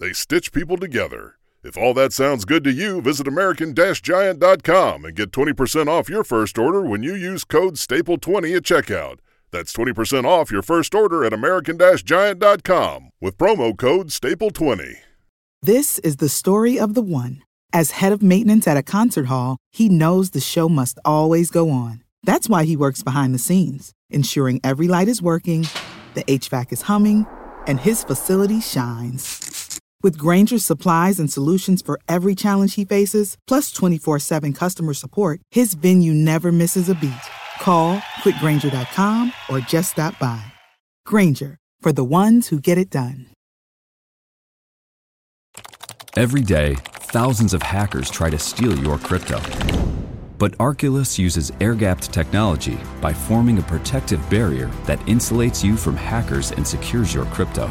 They stitch people together. If all that sounds good to you, visit American-Giant.com and get 20% off your first order when you use code STAPLE20 at checkout. That's 20% off your first order at American-Giant.com with promo code STAPLE20. This is the story of the one. As head of maintenance at a concert hall, he knows the show must always go on. That's why he works behind the scenes, ensuring every light is working, the HVAC is humming, and his facility shines. With Grainger's supplies and solutions for every challenge he faces, plus 24 7 customer support, his venue never misses a beat. Call click grainger.com or just stop by. Grainger, for the ones who get it done. Every day, thousands of hackers try to steal your crypto. But Arculus uses air gapped technology by forming a protective barrier that insulates you from hackers and secures your crypto.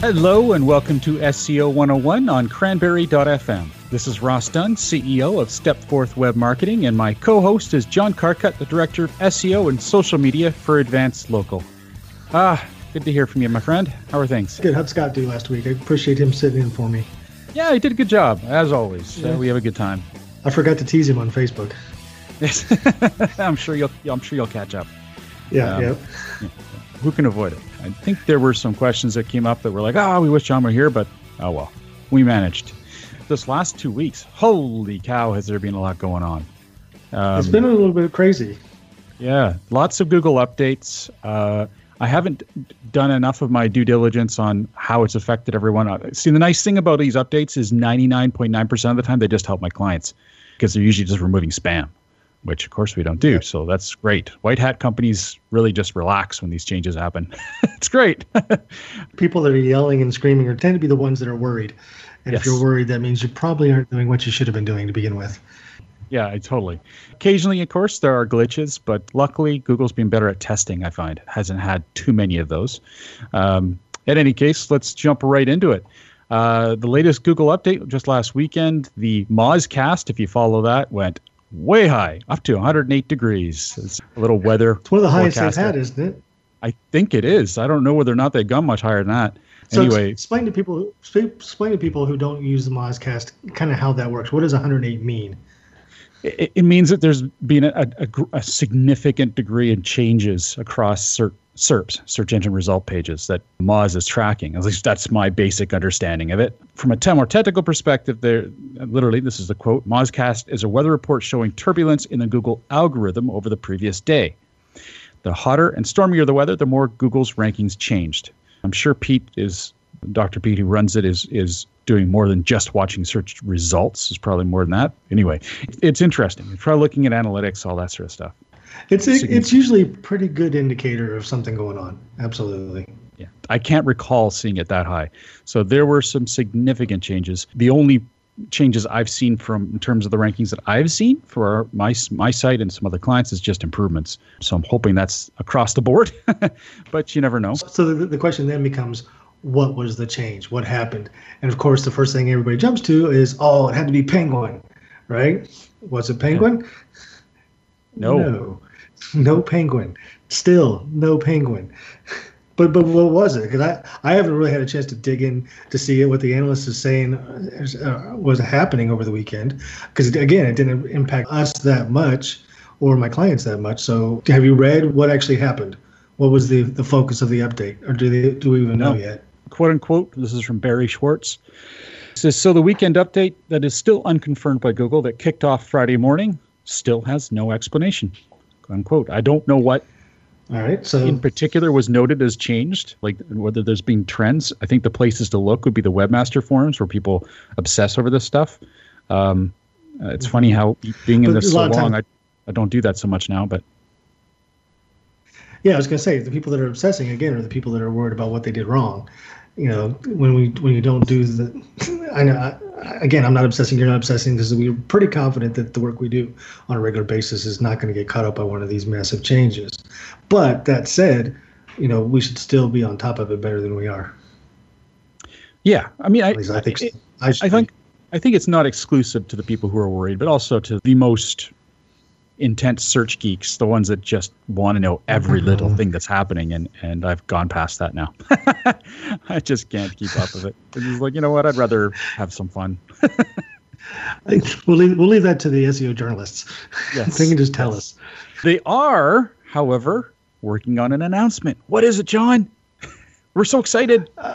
Hello and welcome to SEO 101 on cranberry.fm. This is Ross Dunn, CEO of Stepforth Web Marketing, and my co host is John Carcutt, the Director of SEO and Social Media for Advanced Local. Ah, good to hear from you, my friend. How are things? Good. How'd Scott do last week? I appreciate him sitting in for me. Yeah, he did a good job, as always. Yeah. Uh, we have a good time. I forgot to tease him on Facebook. Yes, I'm sure you'll. I'm sure you'll catch up. Yeah, um, yeah. yeah. Who can avoid it? I think there were some questions that came up that were like, "Oh, we wish John were here," but oh well, we managed this last two weeks, holy cow, has there been a lot going on? Um, it's been a little bit crazy. Yeah, lots of Google updates. Uh, I haven't done enough of my due diligence on how it's affected everyone. Uh, see, the nice thing about these updates is 99.9% of the time they just help my clients because they're usually just removing spam, which of course we don't do. So that's great. White hat companies really just relax when these changes happen. it's great. People that are yelling and screaming are tend to be the ones that are worried. And yes. if you're worried, that means you probably aren't doing what you should have been doing to begin with. Yeah, totally. Occasionally, of course, there are glitches, but luckily, Google's been better at testing. I find hasn't had too many of those. Um, in any case, let's jump right into it. Uh, the latest Google update just last weekend, the Mozcast, if you follow that, went way high, up to 108 degrees. It's a little weather. It's one of the highest they've had, isn't it? I think it is. I don't know whether or not they've gone much higher than that. So anyway, explain to people explain to people who don't use the Mozcast kind of how that works. What does 108 mean? It, it means that there's been a, a, a, significant degree of changes across SERP, SERPs, search engine result pages, that Moz is tracking. At least that's my basic understanding of it. From a more technical perspective, there literally this is the quote: Mozcast is a weather report showing turbulence in the Google algorithm over the previous day. The hotter and stormier the weather, the more Google's rankings changed. I'm sure Pete is Dr. Pete, who runs it, is is doing more than just watching search results. Is probably more than that. Anyway, it's interesting. Try looking at analytics, all that sort of stuff. It's it's usually a pretty good indicator of something going on. Absolutely. Yeah, I can't recall seeing it that high. So there were some significant changes. The only changes I've seen from in terms of the rankings that I've seen for our, my my site and some other clients is just improvements. So I'm hoping that's across the board, but you never know. So the, the question then becomes, what was the change? What happened? And of course, the first thing everybody jumps to is, oh, it had to be penguin, right? Was it penguin? Yeah. No. No. No penguin. Still no penguin. But but what was it? Because I, I haven't really had a chance to dig in to see what the analyst is saying uh, was happening over the weekend. Because again, it didn't impact us that much or my clients that much. So have you read what actually happened? What was the, the focus of the update, or do they do we even know yet? Quote unquote. This is from Barry Schwartz. It says so. The weekend update that is still unconfirmed by Google that kicked off Friday morning still has no explanation. Unquote. I don't know what All right. So in particular was noted as changed, like whether there's been trends. I think the places to look would be the webmaster forums where people obsess over this stuff. Um, uh, it's funny how being in But this so long, I, I don't do that so much now, but Yeah, I was gonna say the people that are obsessing again are the people that are worried about what they did wrong. You know, when we when you don't do the, I know. I, again, I'm not obsessing. You're not obsessing because we're pretty confident that the work we do on a regular basis is not going to get caught up by one of these massive changes. But that said, you know, we should still be on top of it better than we are. yeah, I mean, I, I think. so. it- I, I think. I think it's not exclusive to the people who are worried, but also to the most intense search geeks, the ones that just want to know every mm-hmm. little thing that's happening. And and I've gone past that now. I just can't keep up with it. It's like you know what? I'd rather have some fun. We'll leave, we'll leave that to the SEO journalists. Yes, they can just tell us. They are, however, working on an announcement. What is it, John? We're so excited. Uh,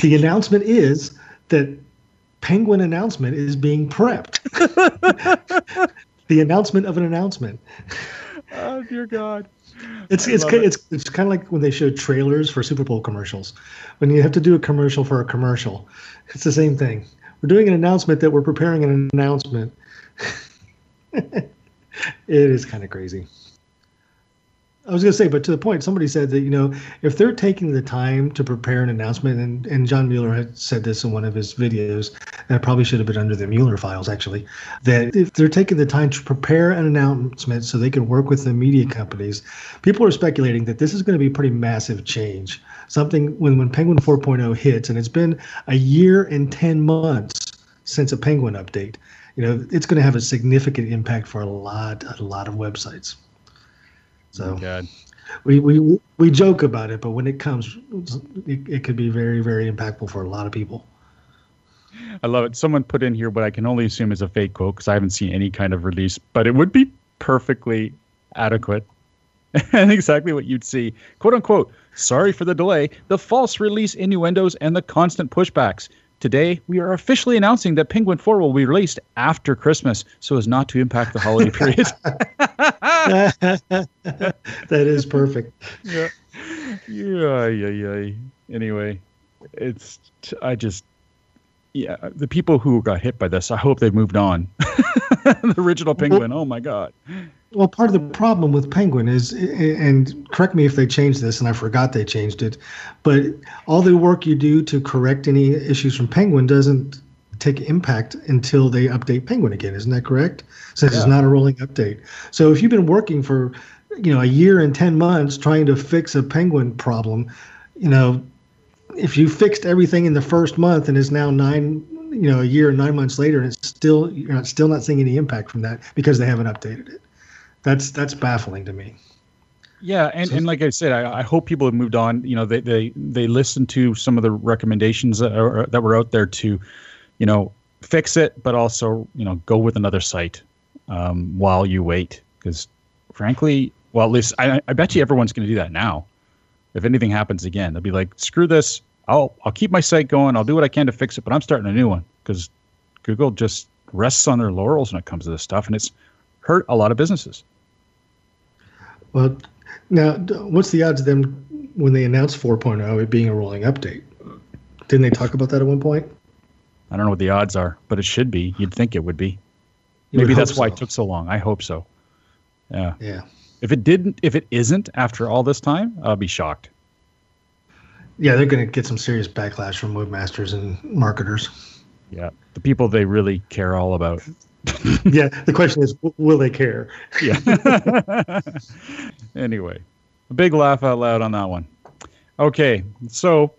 the announcement is that Penguin announcement is being prepped. the announcement of an announcement. Oh dear God. It's I it's it. it's it's kind of like when they show trailers for Super Bowl commercials. When you have to do a commercial for a commercial, it's the same thing. We're doing an announcement that we're preparing an announcement. it is kind of crazy. I was going to say, but to the point, somebody said that you know if they're taking the time to prepare an announcement, and and John Mueller had said this in one of his videos, that probably should have been under the Mueller files actually, that if they're taking the time to prepare an announcement so they can work with the media companies, people are speculating that this is going to be a pretty massive change. Something when when Penguin 4.0 hits, and it's been a year and ten months since a Penguin update, you know it's going to have a significant impact for a lot a lot of websites. So oh, God. we, we we joke about it, but when it comes, it, it could be very very impactful for a lot of people. I love it. Someone put in here what I can only assume is a fake quote because I haven't seen any kind of release, but it would be perfectly adequate and exactly what you'd see. Quote unquote, sorry for the delay, the false release innuendos, and the constant pushbacks. Today, we are officially announcing that Penguin 4 will be released after Christmas so as not to impact the holiday period. that is perfect. yeah. Yeah, yeah, yeah. Anyway, it's t- I just yeah, the people who got hit by this, I hope they've moved on. the original penguin, oh my god. Well, part of the problem with Penguin is, and correct me if they changed this, and I forgot they changed it, but all the work you do to correct any issues from Penguin doesn't take impact until they update Penguin again. Isn't that correct? Since it's not a rolling update. So if you've been working for, you know, a year and ten months trying to fix a Penguin problem, you know, if you fixed everything in the first month and it's now nine, you know, a year and nine months later, and it's still you're not still not seeing any impact from that because they haven't updated it. That's that's baffling to me. Yeah, and, and like I said, I, I hope people have moved on. You know, they they they listened to some of the recommendations that, are, that were out there to, you know, fix it, but also you know go with another site um, while you wait. Because frankly, well, at least I, I bet you everyone's going to do that now. If anything happens again, they'll be like, screw this. I'll I'll keep my site going. I'll do what I can to fix it, but I'm starting a new one because Google just rests on their laurels when it comes to this stuff, and it's hurt a lot of businesses. Well, now what's the odds of them when they announced 4.0 it being a rolling update? Didn't they talk about that at one point? I don't know what the odds are, but it should be. You'd think it would be. You Maybe would that's why so. it took so long. I hope so. Yeah. Yeah. If it didn't, if it isn't after all this time, I'll be shocked. Yeah, they're going to get some serious backlash from webmasters and marketers. Yeah. The people they really care all about. yeah, the question is, will they care? Yeah. anyway, a big laugh out loud on that one. Okay. So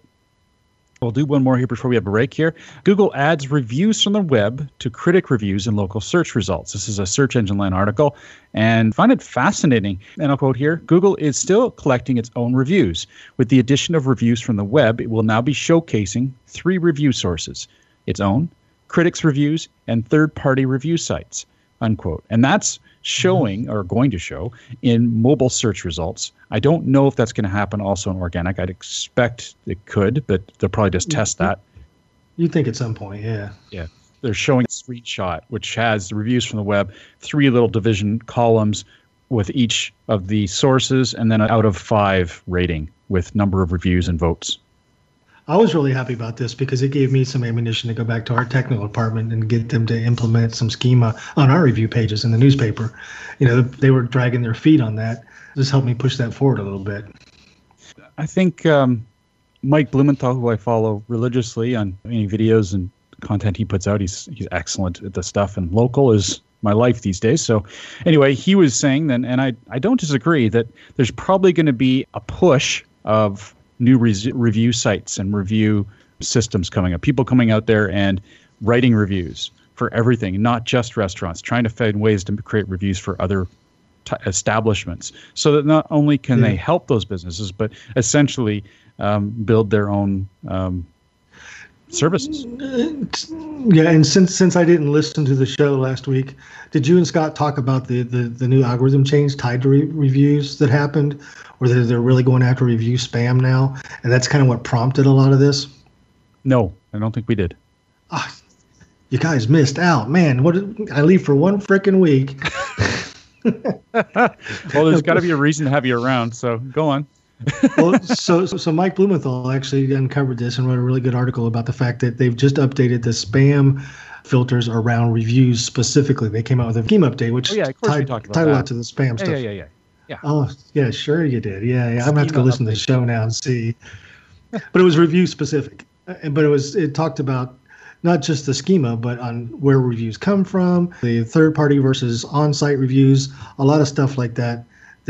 we'll do one more here before we have a break here. Google adds reviews from the web to critic reviews in local search results. This is a Search Engine Land article and find it fascinating. And I'll quote here Google is still collecting its own reviews. With the addition of reviews from the web, it will now be showcasing three review sources its own, critics' reviews, and third party review sites. Unquote. And that's showing or going to show in mobile search results. I don't know if that's going to happen also in organic. I'd expect it could, but they'll probably just mm-hmm. test that. You think at some point, yeah. Yeah. They're showing a screenshot, which has the reviews from the web, three little division columns with each of the sources, and then an out of five rating with number of reviews and votes. I was really happy about this because it gave me some ammunition to go back to our technical department and get them to implement some schema on our review pages in the newspaper. You know, they were dragging their feet on that. This helped me push that forward a little bit. I think um, Mike Blumenthal, who I follow religiously on any videos and content he puts out, he's he's excellent at the stuff. And local is my life these days. So, anyway, he was saying then, and I I don't disagree that there's probably going to be a push of new re- review sites and review systems coming up. People coming out there and writing reviews for everything, not just restaurants, trying to find ways to create reviews for other t- establishments so that not only can yeah. they help those businesses, but essentially um, build their own um, services. Yeah, and since since I didn't listen to the show last week, did you and Scott talk about the the, the new algorithm change tied to re- reviews that happened, or that they're really going after review spam now, and that's kind of what prompted a lot of this? No, I don't think we did. Ah, you guys missed out, man. What I leave for one freaking week. well, there's got to be a reason to have you around, so go on well, so so Mike Blumenthal actually uncovered this and wrote a really good article about the fact that they've just updated the spam filters around reviews specifically. They came out with a schema update, which oh, yeah, of course tied, talked about tied a lot to the spam yeah, stuff. Yeah, yeah, yeah, yeah. Oh, yeah, sure you did. Yeah, yeah. I'm gonna have to go listen to the show now and see. but it was review specific, uh, but it was it talked about not just the schema, but on where reviews come from, the third party versus on site reviews, a lot of stuff like that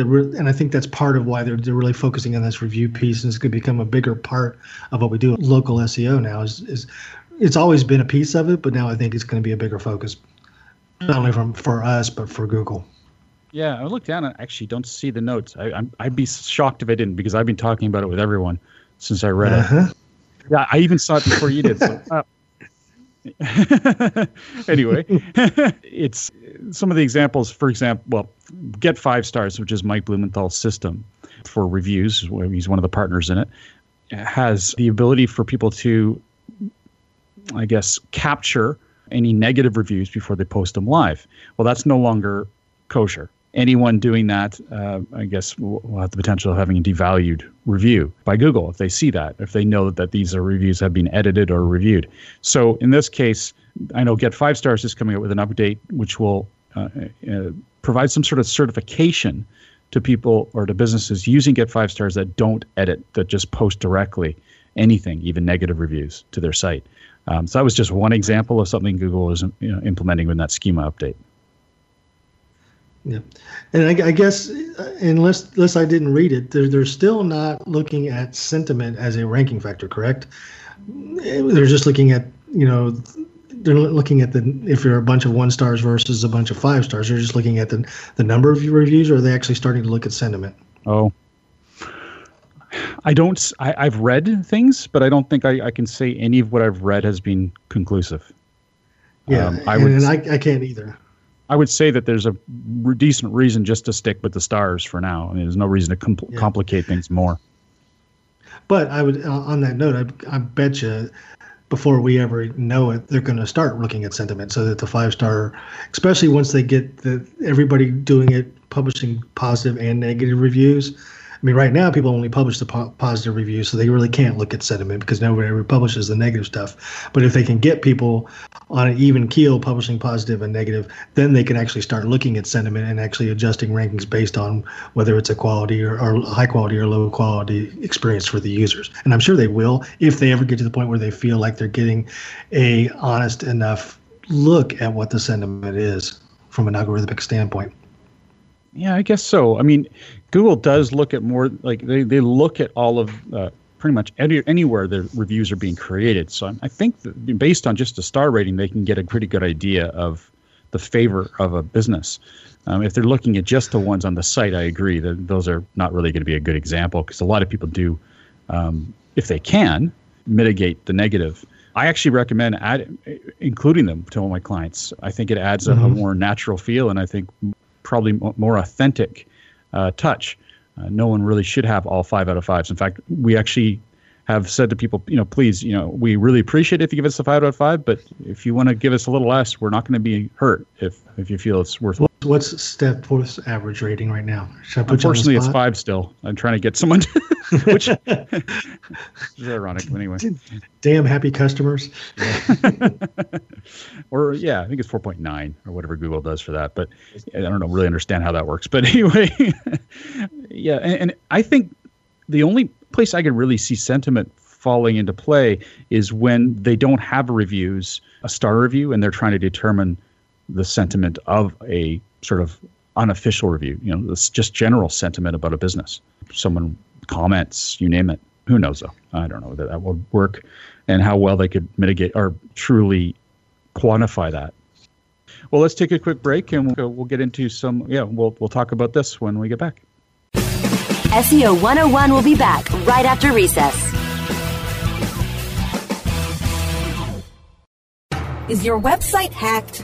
re- and I think that's part of why they're, they're really focusing on this review piece, and it's going to become a bigger part of what we do. Local SEO now is, is it's always been a piece of it, but now I think it's going to be a bigger focus, not only from for us but for Google. Yeah, I look down and actually don't see the notes. I, I'm, I'd be shocked if I didn't because I've been talking about it with everyone since I read uh-huh. it. Yeah, I even saw it before you did. So, uh, anyway, it's some of the examples. For example, well, Get Five Stars, which is Mike Blumenthal's system for reviews, he's one of the partners in it, has the ability for people to, I guess, capture any negative reviews before they post them live. Well, that's no longer kosher anyone doing that, uh, I guess, will have the potential of having a devalued review by Google if they see that, if they know that these reviews have been edited or reviewed. So in this case, I know Get Five Stars is coming out with an update which will uh, uh, provide some sort of certification to people or to businesses using Get Five Stars that don't edit, that just post directly anything, even negative reviews to their site. Um, so that was just one example of something Google is you know, implementing with that schema update. Yeah, and I, I, guess uh, unless unless I didn't read it, they're they're still not looking at sentiment as a ranking factor, correct? They're just looking at you know they're looking at the if you're a bunch of one stars versus a bunch of five stars. They're just looking at the the number of reviews, or are they actually starting to look at sentiment? Oh, I don't. I, have read things, but I don't think I, I can say any of what I've read has been conclusive. Yeah, um, I and, would, and I, I can't either. I would say that there's a decent reason just to stick with the stars for now. I mean, there's no reason to compl- yeah. complicate things more. But I would, uh, on that note, I, I bet you before we ever know it, they're going to start looking at sentiment so that the five star, especially once they get the everybody doing it, publishing positive and negative reviews, I mean, right now people only publish the po- positive reviews, so they really can't look at sentiment because nobody ever publishes the negative stuff. But if they can get people on an even keel publishing positive and negative, then they can actually start looking at sentiment and actually adjusting rankings based on whether it's a quality or, or high quality or low quality experience for the users. And I'm sure they will if they ever get to the point where they feel like they're getting a honest enough look at what the sentiment is from an algorithmic standpoint. Yeah, I guess so. I mean, Google does look at more like they, they look at all of uh, pretty much any, anywhere the reviews are being created. So I think that based on just a star rating, they can get a pretty good idea of the favor of a business. Um, if they're looking at just the ones on the site, I agree that those are not really going to be a good example because a lot of people do, um, if they can, mitigate the negative. I actually recommend add, including them to all my clients. I think it adds mm-hmm. a, a, more natural feel, and I think probably more authentic uh, touch. Uh, no one really should have all five out of fives. In fact, we actually have said to people, you know, please, you know, we really appreciate if you give us a five out of five, but if you want to give us a little less, we're not going to be hurt if if you feel it's worth. What's Stepforth's average rating right now? Unfortunately, it's five still. I'm trying to get someone, to, which is ironic. Anyway, damn happy customers. or yeah, I think it's 4.9 or whatever Google does for that. But I don't know really understand how that works. But anyway, yeah, and, and I think the only place I could really see sentiment falling into play is when they don't have reviews, a star review, and they're trying to determine the sentiment of a sort of unofficial review. You know, this just general sentiment about a business. Someone comments, you name it. Who knows though? I don't know whether that would work, and how well they could mitigate or truly quantify that. Well, let's take a quick break, and we'll, we'll get into some. Yeah, we'll we'll talk about this when we get back. SEO 101 will be back right after recess. Is your website hacked?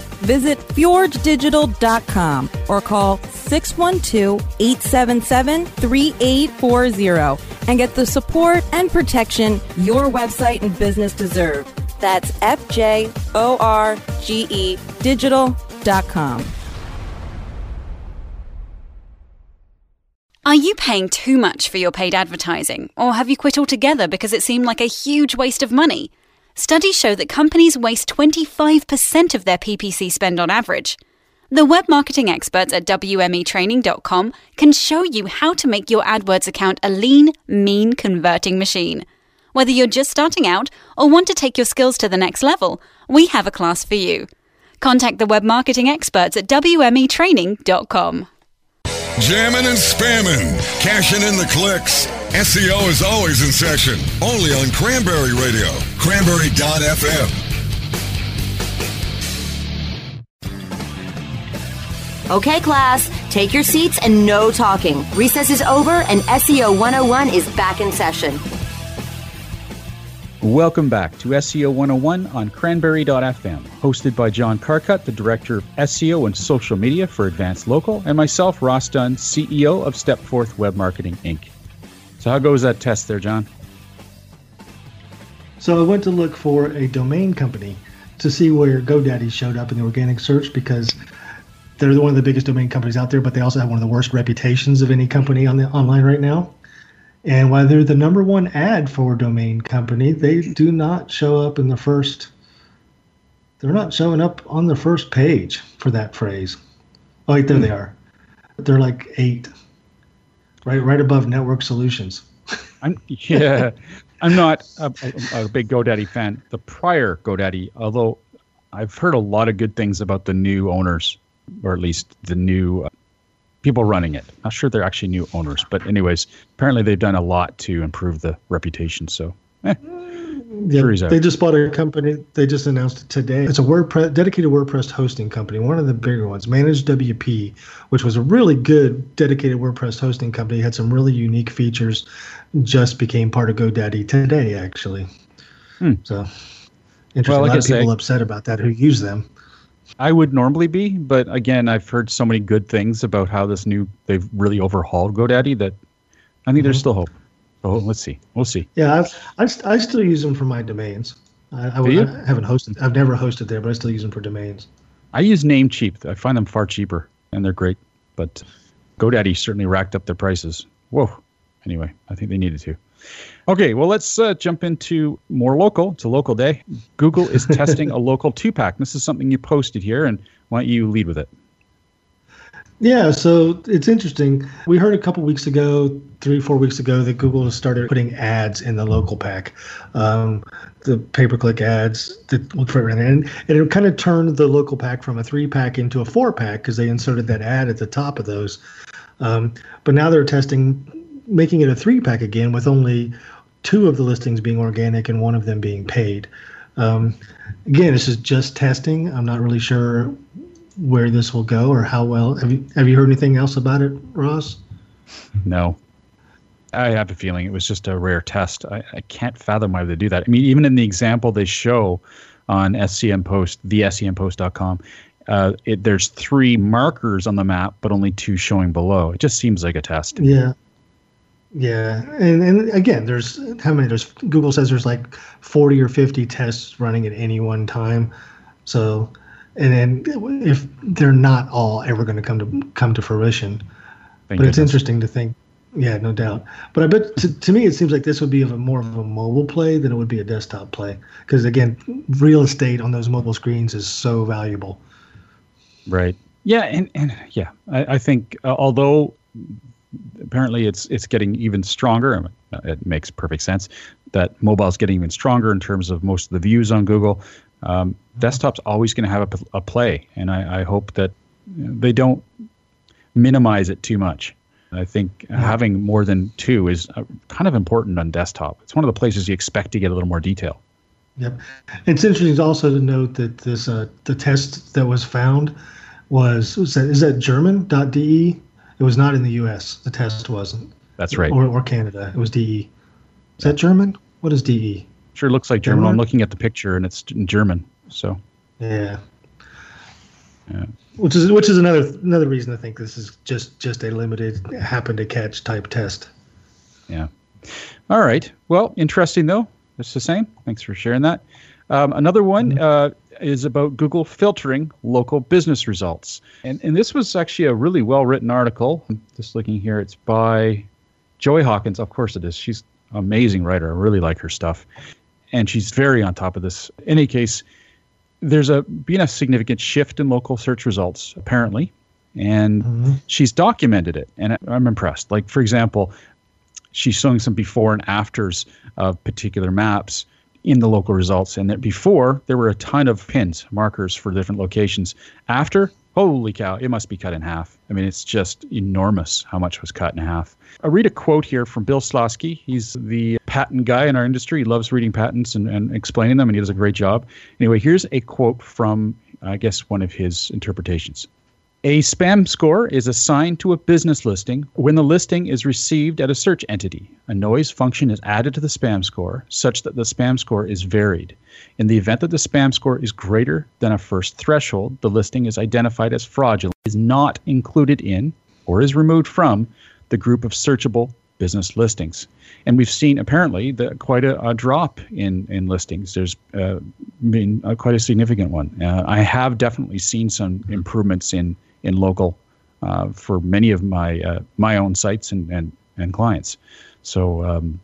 Visit fjorgedigital.com or call 612-877-3840 and get the support and protection your website and business deserve. That's F-J-O-R-G-E digital.com. Are you paying too much for your paid advertising, or have you quit altogether because it seemed like a huge waste of money? Studies show that companies waste 25% of their PPC spend on average. The web marketing experts at WMEtraining.com can show you how to make your AdWords account a lean, mean converting machine. Whether you're just starting out or want to take your skills to the next level, we have a class for you. Contact the web marketing experts at WMEtraining.com. Jamming and spamming, cashing in the clicks. SEO is always in session, only on Cranberry Radio, cranberry.fm. Okay, class, take your seats and no talking. Recess is over and SEO 101 is back in session. Welcome back to SEO 101 on cranberry.fm, hosted by John Carcutt, the Director of SEO and Social Media for Advanced Local, and myself, Ross Dunn, CEO of Stepforth Web Marketing Inc. So, how goes that test there, John? So, I went to look for a domain company to see where GoDaddy showed up in the organic search because they're one of the biggest domain companies out there, but they also have one of the worst reputations of any company on the online right now. And while they're the number one ad for domain company, they do not show up in the first. They're not showing up on the first page for that phrase. Oh, wait, there they hmm. are. They're like eight, right, right above Network Solutions. I'm yeah, I'm not a, a, a big GoDaddy fan. The prior GoDaddy, although I've heard a lot of good things about the new owners or at least the new uh, people running it. Not sure they're actually new owners, but anyways, apparently they've done a lot to improve the reputation. So, eh, yeah, they just bought a company. They just announced it today. It's a WordPress dedicated WordPress hosting company, one of the bigger ones, Managed WP, which was a really good dedicated WordPress hosting company. Had some really unique features. Just became part of GoDaddy today, actually. Hmm. So interesting. Well, like a lot of people say, upset about that who use them. I would normally be, but again, I've heard so many good things about how this new they've really overhauled GoDaddy that I think mm-hmm. there's still hope. So let's see. We'll see. Yeah, I, I, I still use them for my domains. I, I, I, haven't hosted. I've never hosted there, but I still use them for domains. I use Namecheap. I find them far cheaper, and they're great. But GoDaddy certainly racked up their prices. Whoa. Anyway, I think they needed to. Okay, well, let's uh, jump into more local. It's a local day. Google is testing a local two pack. This is something you posted here, and why don't you lead with it? Yeah, so it's interesting. We heard a couple weeks ago, three, four weeks ago, that Google started putting ads in the local pack, um, the pay per click ads that look for everything. And, and it kind of turned the local pack from a three pack into a four pack because they inserted that ad at the top of those. Um, but now they're testing making it a three pack again with only two of the listings being organic and one of them being paid. Um, again, this is just testing. I'm not really sure where this will go or how well. Have you have you heard anything else about it, Ross? No. I have a feeling it was just a rare test. I, I can't fathom why they do that. I mean, even in the example they show on SEM Post, the SEMPost.com, uh, it, there's three markers on the map, but only two showing below. It just seems like a test. Yeah. Yeah, and and again, there's how many? There's Google says there's like 40 or 50 tests running at any one time. So, and then if they're not all ever going to come to come to fruition, Thank but it's interesting to think. Yeah, no doubt. But I bet to, to me it seems like this would be of a more of a mobile play than it would be a desktop play because again, real estate on those mobile screens is so valuable. Right. Yeah, and, and yeah, I, I think uh, although apparently it's it's getting even stronger, I mean, uh, it makes perfect sense that mobile is getting even stronger in terms of most of the views on Google. Um, desktop's always going to have a, a, play, and I, I hope that they don't minimize it too much. I think having more than two is uh, kind of important on desktop. It's one of the places you expect to get a little more detail. Yep. It's interesting also to note that this uh, the test that was found was, was that, is that German.de? It was not in the U.S. The test wasn't. That's right. Or, or Canada. It was DE. Is that German? What is? DE? Sure looks like German. I'm looking at the picture, and it's in German. So Yeah. Yeah. Which is which is another another reason I think this is just just a limited happen to catch type test. Yeah. All right. Well, interesting though. It's the same. Thanks for sharing that. Um, another one uh, is about Google filtering local business results, and and this was actually a really well written article. I'm just looking here. It's by Joy Hawkins. Of course, it is. She's amazing writer. I really like her stuff, and she's very on top of this. In any case, there's a been a significant shift in local search results apparently, and mm-hmm. she's documented it, and I'm impressed. Like for example, she's showing some before and afters of particular maps in the local results. And that before there were a ton of pins, markers for different locations. After, holy cow, it must be cut in half. I mean, it's just enormous how much was cut in half. I'll read a quote here from Bill Slawski. He's the patent guy in our industry. He loves reading patents and, and explaining them, and he does a great job. Anyway, here's a quote from, I guess, one of his interpretations. A spam score is assigned to a business listing when the listing is received at a search entity. A noise function is added to the spam score such that the spam score is varied. In the event that the spam score is greater than a first threshold, the listing is identified as fraudulent, is not included in, or is removed from the group of searchable business listings. And we've seen apparently the, quite a, a drop in, in listings. There's uh, been uh, quite a significant one. Uh, I have definitely seen some improvements in in local uh, for many of my uh, my own sites and and, and clients. So um,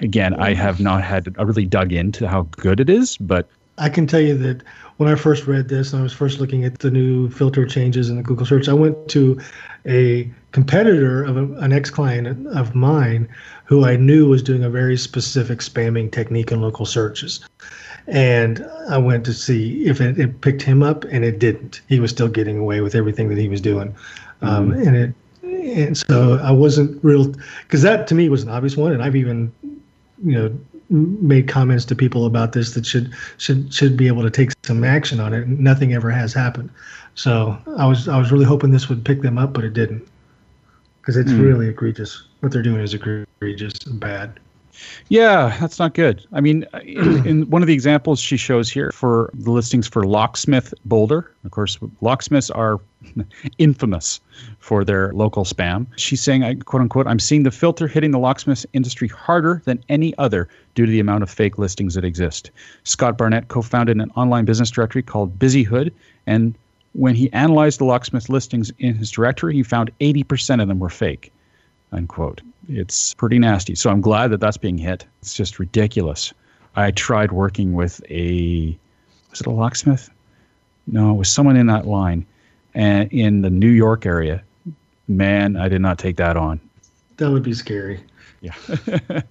again, I have not had I really dug into how good it is, but I can tell you that when I first read this and I was first looking at the new filter changes in the Google search, I went to a competitor of a, an ex client of mine who I knew was doing a very specific spamming technique in local searches. And I went to see if it, it picked him up, and it didn't. He was still getting away with everything that he was doing. Um, and it and so I wasn't real because that to me was an obvious one, and I've even you know made comments to people about this that should should should be able to take some action on it. and Nothing ever has happened, so I was I was really hoping this would pick them up, but it didn't because it's Hmm. really egregious. What they're doing is egregious and bad. Yeah, that's not good. I mean, uh, in, in one of the examples she shows here for the listings for Locksmith Boulder, of course, locksmiths are infamous for their local spam. She's saying, I quote unquote, I'm seeing the filter hitting the locksmith industry harder than any other due to the amount of fake listings that exist. Scott Barnett co founded an online business directory called Busyhood, and when he analyzed the locksmith listings in his directory, he found 80% of them were fake unquote. It's pretty nasty. So I'm glad that that's being hit. It's just ridiculous. I tried working with a, was it a locksmith? No, it was someone in that line and in the New York area. Man, I did not take that on. That would be scary. Yeah.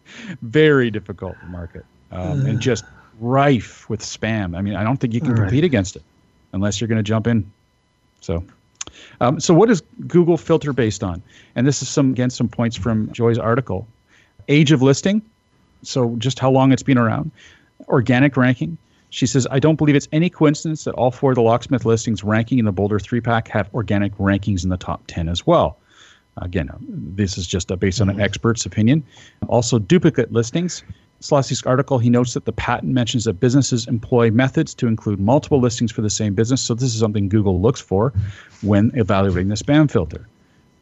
Very difficult market um, and just rife with spam. I mean, I don't think you can All right. compete against it unless you're going to jump in. So, um, so what is Google filter based on? And this is some again some points from Joy's article. age of listing, so just how long it's been around, organic ranking. She says, I don't believe it's any coincidence that all four of the locksmith listings ranking in the Boulder three pack have organic rankings in the top 10 as well. Again, this is just based on an expert's opinion. Also, duplicate listings. Slawski's article, he notes that the patent mentions that businesses employ methods to include multiple listings for the same business. So, this is something Google looks for when evaluating the spam filter.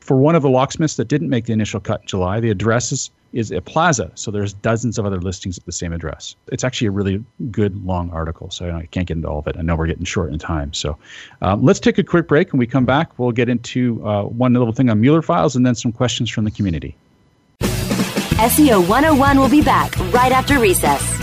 For one of the locksmiths that didn't make the initial cut in July, the address is, is a plaza. So there's dozens of other listings at the same address. It's actually a really good long article. So I can't get into all of it. I know we're getting short in time. So um, let's take a quick break. When we come back, we'll get into uh, one little thing on Mueller files and then some questions from the community. SEO 101 will be back right after recess.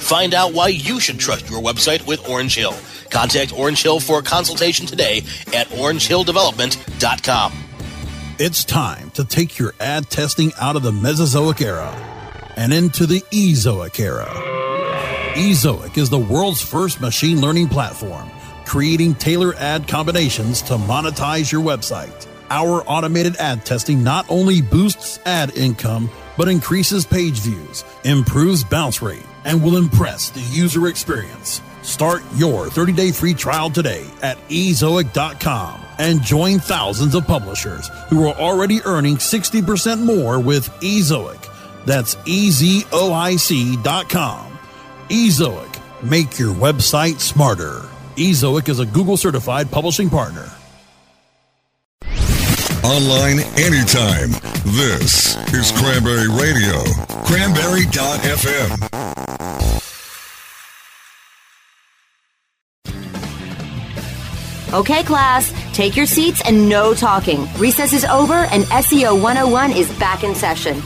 Find out why you should trust your website with Orange Hill. Contact Orange Hill for a consultation today at orangehilldevelopment.com. It's time to take your ad testing out of the Mesozoic era and into the Ezoic era. Ezoic is the world's first machine learning platform, creating tailor ad combinations to monetize your website. Our automated ad testing not only boosts ad income, but increases page views, improves bounce rate, and will impress the user experience. Start your 30-day free trial today at ezoic.com and join thousands of publishers who are already earning 60% more with Ezoic. That's ezoic.com. Ezoic. Make your website smarter. Ezoic is a Google certified publishing partner. Online anytime. This is Cranberry Radio. Cranberry.fm. Okay, class, take your seats and no talking. Recess is over and SEO 101 is back in session.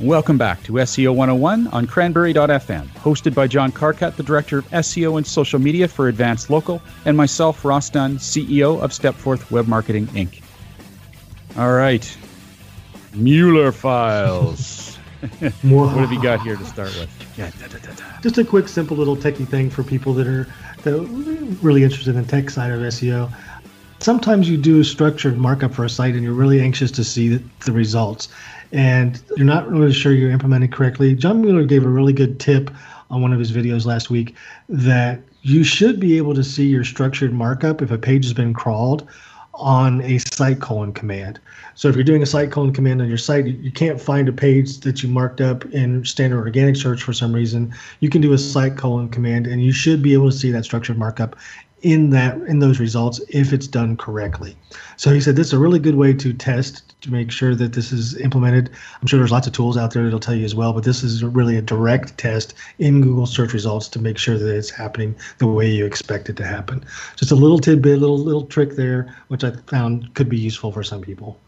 Welcome back to SEO 101 on cranberry.fm, hosted by John Carcutt, the Director of SEO and Social Media for Advanced Local, and myself, Ross Dunn, CEO of Stepforth Web Marketing, Inc. All right. Mueller files. what have you got here to start with? Yeah, da, da, da, Just a quick, simple little techie thing for people that are that are really interested in the tech side of SEO. Sometimes you do a structured markup for a site and you're really anxious to see the, the results and you're not really sure you're implementing correctly. John Mueller gave a really good tip on one of his videos last week that you should be able to see your structured markup if a page has been crawled on a site colon command. So if you're doing a site colon command on your site, you can't find a page that you marked up in standard organic search for some reason. You can do a site colon command and you should be able to see that structured markup in that in those results if it's done correctly. So he said this is a really good way to test to make sure that this is implemented. I'm sure there's lots of tools out there that'll tell you as well, but this is really a direct test in Google search results to make sure that it's happening the way you expect it to happen. Just a little tidbit, a little little trick there, which I found could be useful for some people.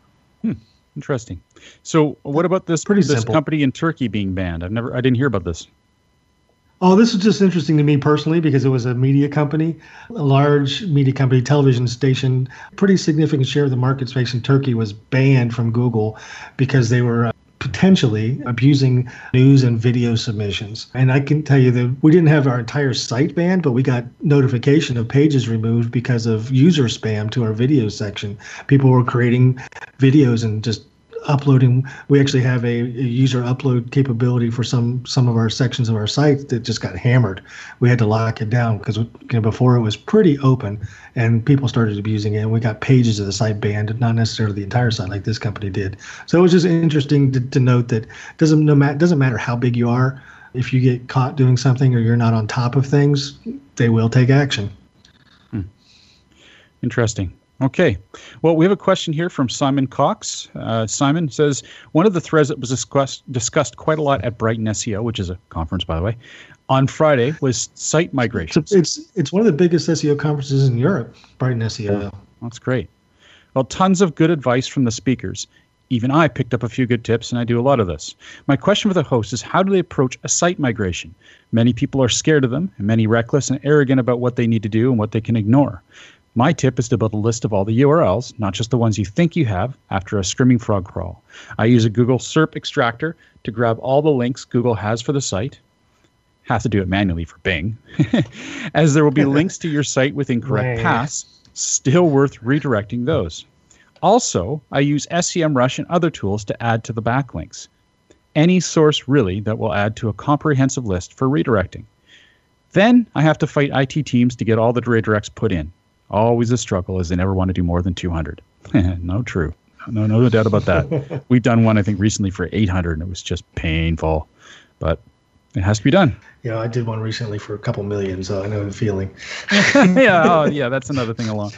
Hmm. Interesting. So, what about this Pretty this simple. company in Turkey being banned? I've never, I didn't hear about this. Oh, this is just interesting to me personally because it was a media company, a large media company, television station, pretty significant share of the market space in Turkey was banned from Google because they were uh, potentially abusing news and video submissions. And I can tell you that we didn't have our entire site banned, but we got notification of pages removed because of user spam to our video section. People were creating videos and just uploading we actually have a, a, user upload capability for some some of our sections of our site that just got hammered. We had to lock it down because you know, before it was pretty open and people started abusing it and we got pages of the site banned not necessarily the entire site like this company did. So it was just interesting to, to note that doesn't no matter doesn't matter how big you are if you get caught doing something or you're not on top of things they will take action. Hmm. interesting Okay. Well, we have a question here from Simon Cox. Uh, Simon says one of the threads that was discussed, discussed quite a lot at Brighton SEO, which is a conference, by the way, on Friday was site migration. It's, it's, it's one of the biggest SEO conferences in Europe, Brighton SEO. That's great. Well, tons of good advice from the speakers. Even I picked up a few good tips, and I do a lot of this. My question for the host is how do they approach a site migration? Many people are scared of them, and many reckless and arrogant about what they need to do and what they can ignore. My tip is to build a list of all the URLs, not just the ones you think you have, after a screaming frog crawl. I use a Google SERP extractor to grab all the links Google has for the site. Have to do it manually for Bing, as there will be links to your site with incorrect paths. Still worth redirecting those. Also, I use SEMrush and other tools to add to the backlinks. Any source really that will add to a comprehensive list for redirecting. Then I have to fight IT teams to get all the redirects put in. Always a struggle as they never want to do more than 200. no, true. No, no doubt about that. We've done one, I think, recently for 800, and it was just painful. But it has to be done. Yeah, I did one recently for a couple million, so I know the feeling. yeah, oh, yeah, that's another thing along.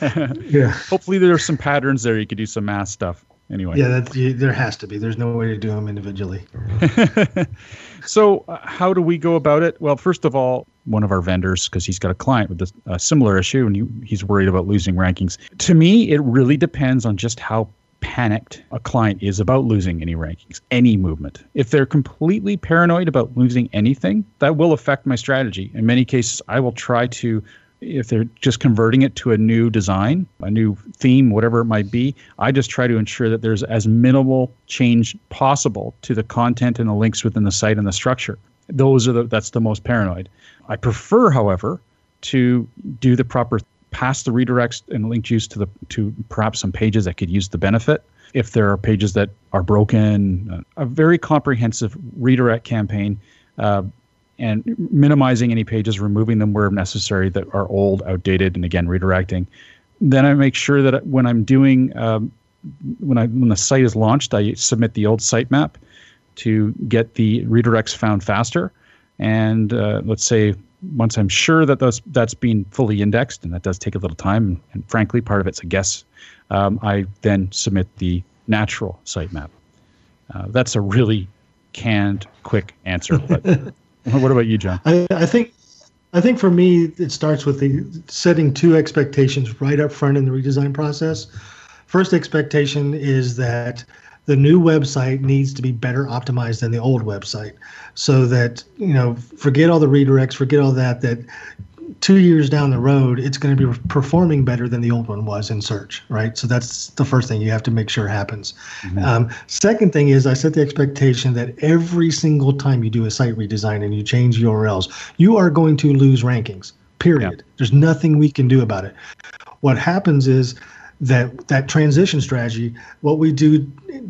Yeah. Hopefully, there's some patterns there. You could do some math stuff. Anyway. Yeah, that you, there has to be. There's no way to do them individually. So, uh, how do we go about it? Well, first of all, one of our vendors, because he's got a client with a similar issue and he, he's worried about losing rankings. To me, it really depends on just how panicked a client is about losing any rankings, any movement. If they're completely paranoid about losing anything, that will affect my strategy. In many cases, I will try to if they're just converting it to a new design, a new theme, whatever it might be, I just try to ensure that there's as minimal change possible to the content and the links within the site and the structure. Those are the that's the most paranoid. I prefer, however, to do the proper pass the redirects and link juice to the to perhaps some pages that could use the benefit. If there are pages that are broken, uh, a very comprehensive redirect campaign. Uh, and minimizing any pages, removing them where necessary that are old, outdated, and again redirecting. Then I make sure that when I'm doing um, when I when the site is launched, I submit the old sitemap to get the redirects found faster. And uh, let's say once I'm sure that those that's been fully indexed, and that does take a little time, and, and frankly, part of it's a guess. Um, I then submit the natural sitemap. Uh, that's a really canned, quick answer, but. What about you, John? I, I think I think for me it starts with the setting two expectations right up front in the redesign process. First expectation is that the new website needs to be better optimized than the old website. So that you know forget all the redirects forget all that that two years down the road it's going to be performing better than the old one was in search right? So that's the first thing you have to make sure happens. Mm-hmm. um, second thing is i set the expectation that every single time you do a site redesign and you change urls you are going to lose rankings period. Yeah. there's nothing we can do about it. What happens is that that transition strategy what we do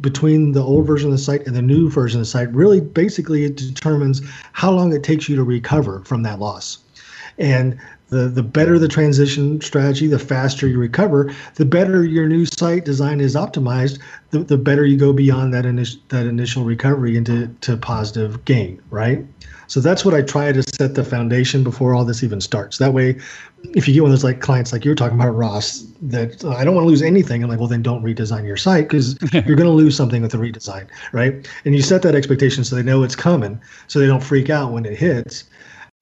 between the old version of the site and the new version of the site really basically it determines how long it takes you to recover from that loss. And the, the better the transition strategy, the faster you recover, the better your new site design is optimized, the, the better you go beyond that, initial that initial recovery into to positive gain, right? So that's what I try to set the foundation before all this even starts. That way, if you get one of those like clients like you were talking about, Ross, that uh, I don't want to lose anything, I'm like, well, then don't redesign your site because you're going to lose something with the redesign, right? And you set that expectation so they know it's coming, so they don't freak out when it hits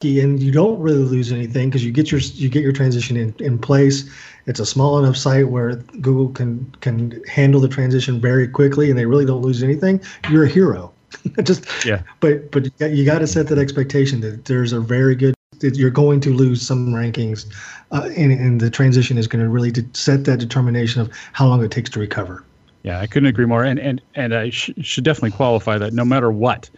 and you don't really lose anything because you get your you get your transition in, in place. It's a small enough site where Google can can handle the transition very quickly, and they really don't lose anything. You're a hero. Just yeah. But but you got to set that expectation that there's a very good that you're going to lose some rankings, uh, and, and the transition is going to really set that determination of how long it takes to recover. Yeah, I couldn't agree more. And and and I sh- should definitely qualify that no matter what,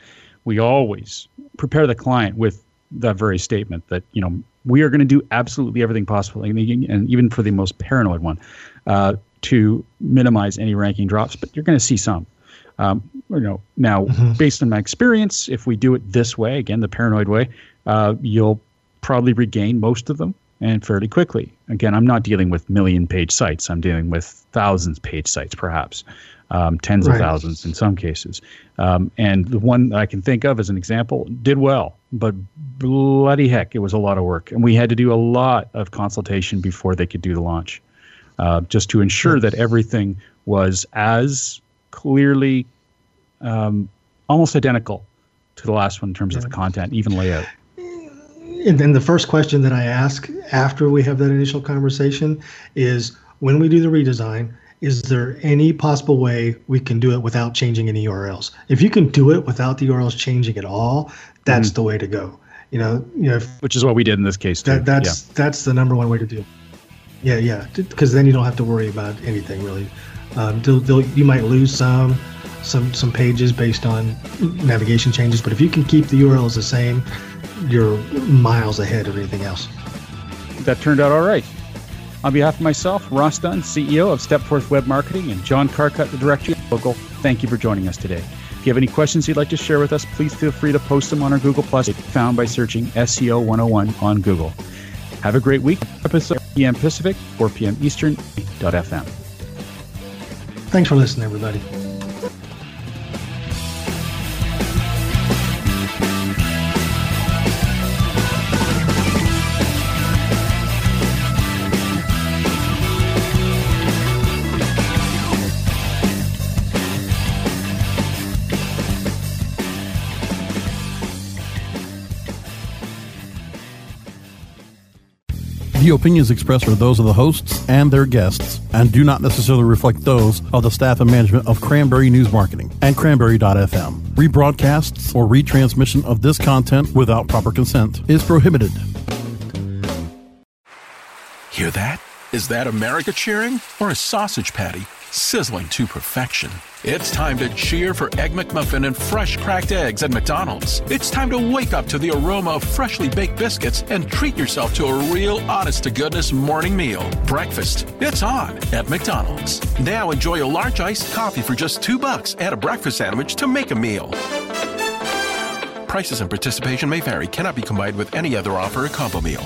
we always prepare the client with that very statement that you know we are going to do absolutely everything possible, and, even for the most paranoid one, uh, to minimize any ranking drops. But you're going to see some. Um, you know, now mm-hmm. based on my experience, if we do it this way, again the paranoid way, uh, you'll probably regain most of them and fairly quickly. Again, I'm not dealing with million page sites. I'm dealing with thousands page sites, perhaps um, tens right. of thousands in some cases. Um, and the one I can think of as an example did well, but bloody heck, it was a lot of work. And we had to do a lot of consultation before they could do the launch, uh, just to ensure that everything was as clearly um, almost identical to the last one in terms yeah. of the content, even layout. And then the first question that I ask after we have that initial conversation is when we do the redesign, is there any possible way we can do it without changing any URLs? If you can do it without the URLs changing at all, that's mm-hmm. the way to go. You know, you know, if, which is what we did in this case. Too. That, that's yeah. that's the number one way to do it. Yeah, yeah, because then you don't have to worry about anything really. Um, they'll, they'll, you might lose some some some pages based on navigation changes, but if you can keep the URLs the same, you're miles ahead of anything else. That turned out all right. On behalf of myself, Ross Dunn, CEO of Stepforth Web Marketing, and John Carcutt, the Director of Google, thank you for joining us today. If you have any questions you'd like to share with us, please feel free to post them on our Google Plus, found by searching SEO 101 on Google. Have a great week. Episode PM Pacific, 4 p.m. Eastern. FM. Thanks for listening, everybody. The opinions expressed are those of the hosts and their guests and do not necessarily reflect those of the staff and management of Cranberry News Marketing and Cranberry.fm. Rebroadcasts or retransmission of this content without proper consent is prohibited. Hear that? Is that America cheering or a sausage patty sizzling to perfection? It's time to cheer for Egg McMuffin and fresh cracked eggs at McDonald's. It's time to wake up to the aroma of freshly baked biscuits and treat yourself to a real honest to goodness morning meal. Breakfast. It's on at McDonald's. Now enjoy a large iced coffee for just two bucks. Add a breakfast sandwich to make a meal. Prices and participation may vary. Cannot be combined with any other offer or combo meal.